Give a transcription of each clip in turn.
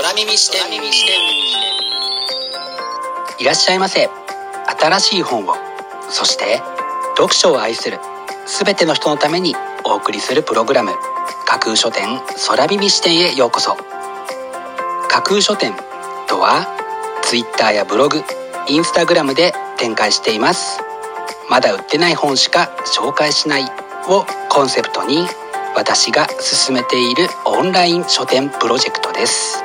空耳視点。いらっしゃいませ。新しい本を。そして読書を愛する。全ての人のためにお送りするプログラム。架空書店空耳視点へようこそ。架空書店とは Twitter やブログインスタグラムで展開しています。まだ売ってない本しか紹介しないをコンセプトに私が進めているオンライン書店プロジェクトです。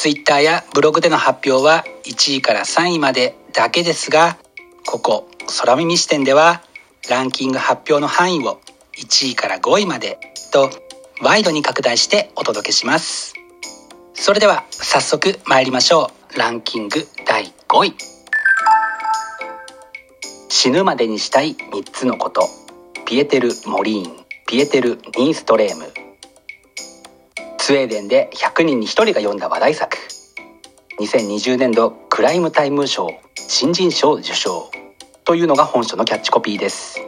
ツイッターやブログでの発表は1位から3位までだけですがここ空耳視点ではランキング発表の範囲を1位から5位までとワイドに拡大してお届けします。それでは早速参りましょう。ランキング第5位。死ぬまでにしたい3つのこと。ピエテル・モリーン。ピエテル・ニーストレーム。スウェーデンで100人に1人が読んだ話題作。2020年度クライムタイム賞新人賞受賞。というのが本書のキャッチコピーです。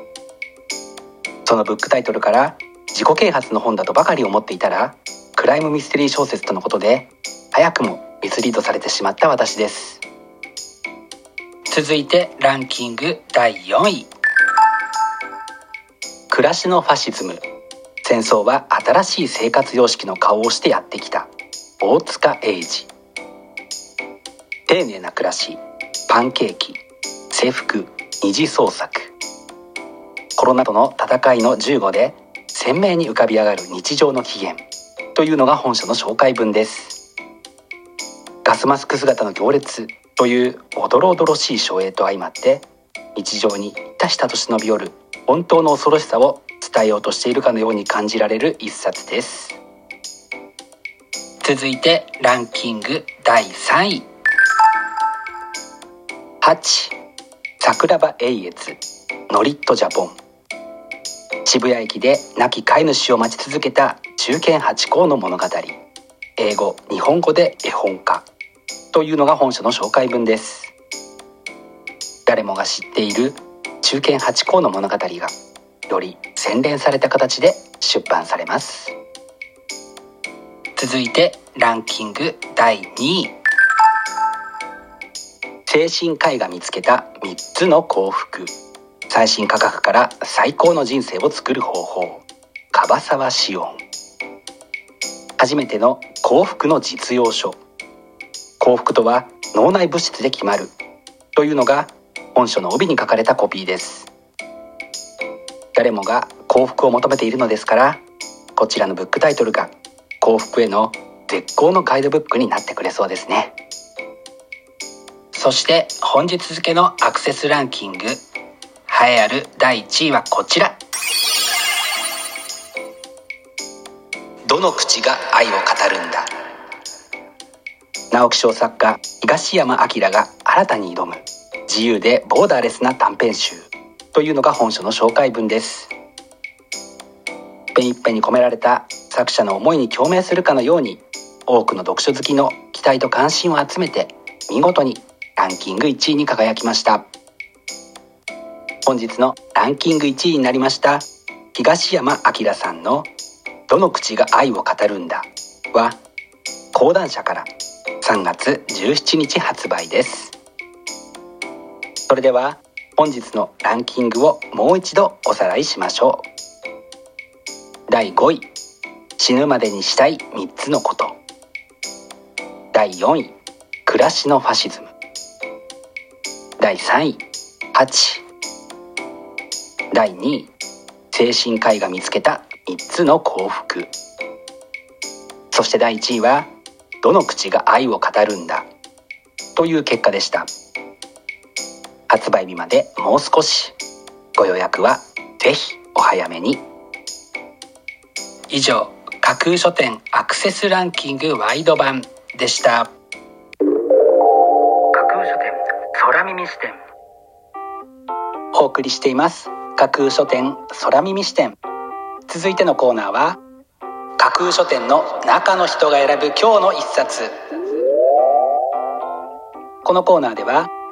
そのブックタイトルから自己啓発の本だとばかり思っていたらクライムミステリー小説とのことで早くもミスリードされてしまった私です。続いてランキング第4位。暮らしのファシズム。戦争は新しい生活様式の顔をしてやってきた。大塚英二。丁寧な暮らしパンケーキ制服二次創作。コロナとの戦いの15で鮮明に浮かび上がる日常の起源。というのが本書の紹介文です。ガスマスク姿の行列。というおどろおどろしい照英と相まって日常にひたひたと忍び寄る本当の恐ろしさを伝えようとしているかのように感じられる一冊です。続いてランキング第3位。8桜庭英越ノリットジャポン。渋谷駅で亡き飼い主を待ち続けた中堅八校の物語。英語日本語で絵本化。というのが本書の紹介文です。誰もが知っている中堅八校の物語が。より洗練された形で出版されます。続いてランキング第2位。精神科医が見つけた3つの幸福。最新価格から最高の人生を作る方法。樺沢志音。初めての幸福の実用書。幸福とは脳内物質で決まるというのが本書の帯に書かれたコピーです。誰もが幸福を求めているのですからこちらのブックタイトルが幸福への絶好のガイドブックになってくれそうですね。そして本日付のアクセスランキング栄えある第1位はこちら。どの口が愛を語るんだ。直木賞作家東山明が新たに挑む自由でボーダーレスな短編集。というのが本書の紹介文です。ペン一杯に込められた作者の思いに共鳴するかのように多くの読書好きの期期待と関心を集めて見事にランキング1位に輝きました。本日のランキング1位になりました東山明さんの「どの口が愛を語るんだ」は講談社から3月17日発売です。それでは本日のランキングをもう一度おさらいしましょう。第5位死ぬまでにしたい3つのこと。第4位暮らしのファシズム。第3位8第2位精神科医が見つけた3つの幸福。そして第1位はどの口が愛を語るんだ。という結果でした。発売日までもう少し。ご予約はぜひお早めに。以上架空書店アクセスランキングワイド版でした。架空書店空耳視点。お送りしています。架空書店空耳視点。続いてのコーナーは架空書店の中の人が選ぶ今日の一冊。このコーナーでは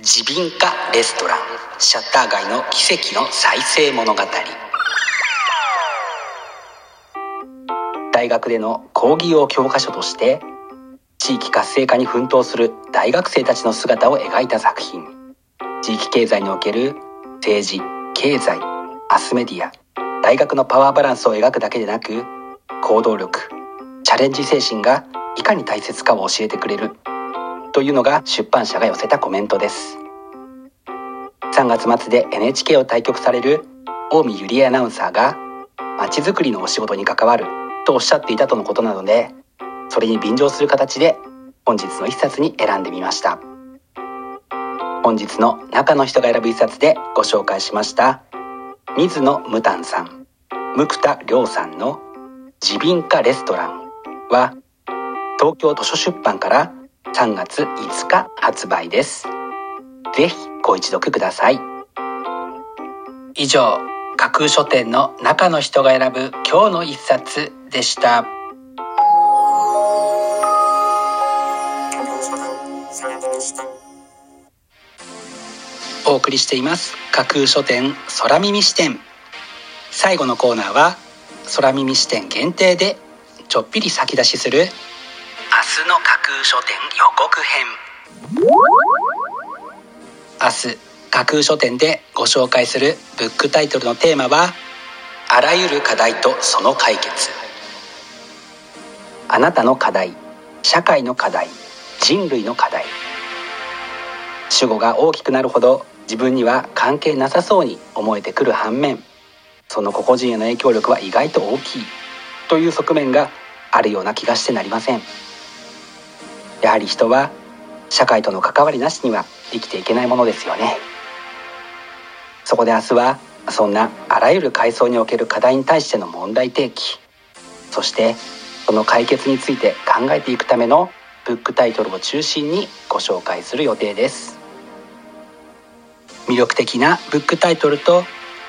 自憫化レストラン。シャッター街の奇跡の再生物語。大学での講義用教科書として地域活性化に奮闘する大学生たちの姿を描いた作品。地域経済における政治経済マスメディア。大学のパワーバランスを描くだけでなく行動力チャレンジ精神がいかに大切かを教えてくれる。というのが出版社が寄せたコメントです。3月末で NHK を対局される近江ゆりえアナウンサーがまちづくりのお仕事に関わるとおっしゃっていたとのことなのでそれに便乗する形で本日の一冊に選んでみました。本日の中の人が選ぶ一冊でご紹介しました水野無丹さん向田亮さんの「自憫化レストラン」は東京図書出版から3月5日発売です。ぜひご一読ください。以上架空書店の中の人が選ぶ今日の一冊でした。お送りしています。架空書店空耳視点。最後のコーナーは空耳視点限定でちょっぴり先出しする日の架空書店予告編。明日架空書店でご紹介するブックタイトルのテーマはあらゆる課題とその解決。あなたの課題社会の課題人類の課題。主語が大きくなるほど自分には関係なさそうに思えてくる反面その個々人への影響力は意外と大きい。という側面があるような気がしてなりません。やはり人は社会との関わりなしには生きていけないものですよね。そこで明日はそんなあらゆる階層における課題に対しての問題提起。そしてその解決について考えていくためのブックタイトルを中心にご紹介する予定です。魅力的なブックタイトルと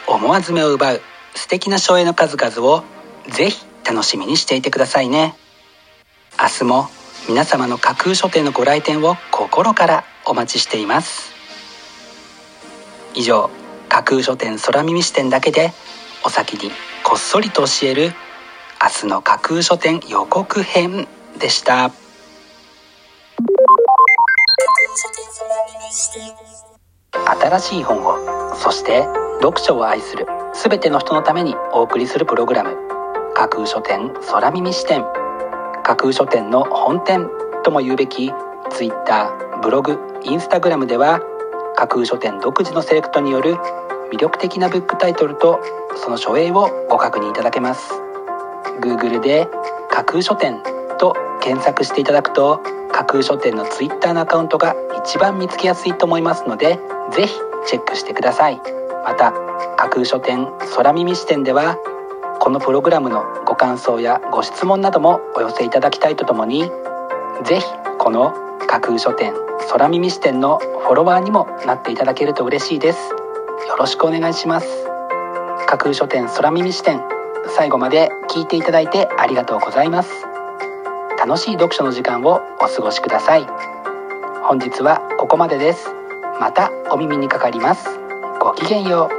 思わず目を奪う素敵な書影の数々をぜひ楽しみにしていてくださいね。明日も皆様の架空書店のご来店を心からお待ちしています。以上架空書店空耳視点だけでお先にこっそりと教える明日の架空書店予告編でした。新しい本をそして読書を愛する全ての人のためにお送りするプログラム架空書店空耳視点。架空書店の本店とも言うべき Twitter ブログインスタグラムでは架空書店独自のセレクトによる魅力的なブックタイトルとその書影をご確認いただけます。Google で架空書店と検索していただくと架空書店の Twitter のアカウントが一番見つけやすいと思いますのでぜひチェックしてください。また架空書店空耳視点ではこのプログラムのご感想やご質問などもお寄せいただきたいとともにぜひこの架空書店空耳視点のフォロワーにもなっていただけると嬉しいです。よろしくお願いします。架空書店空耳視点最後まで聞いていただいてありがとうございます。楽しい読書の時間をお過ごしください。本日はここまでです。またお耳にかかります。ごきげんよう。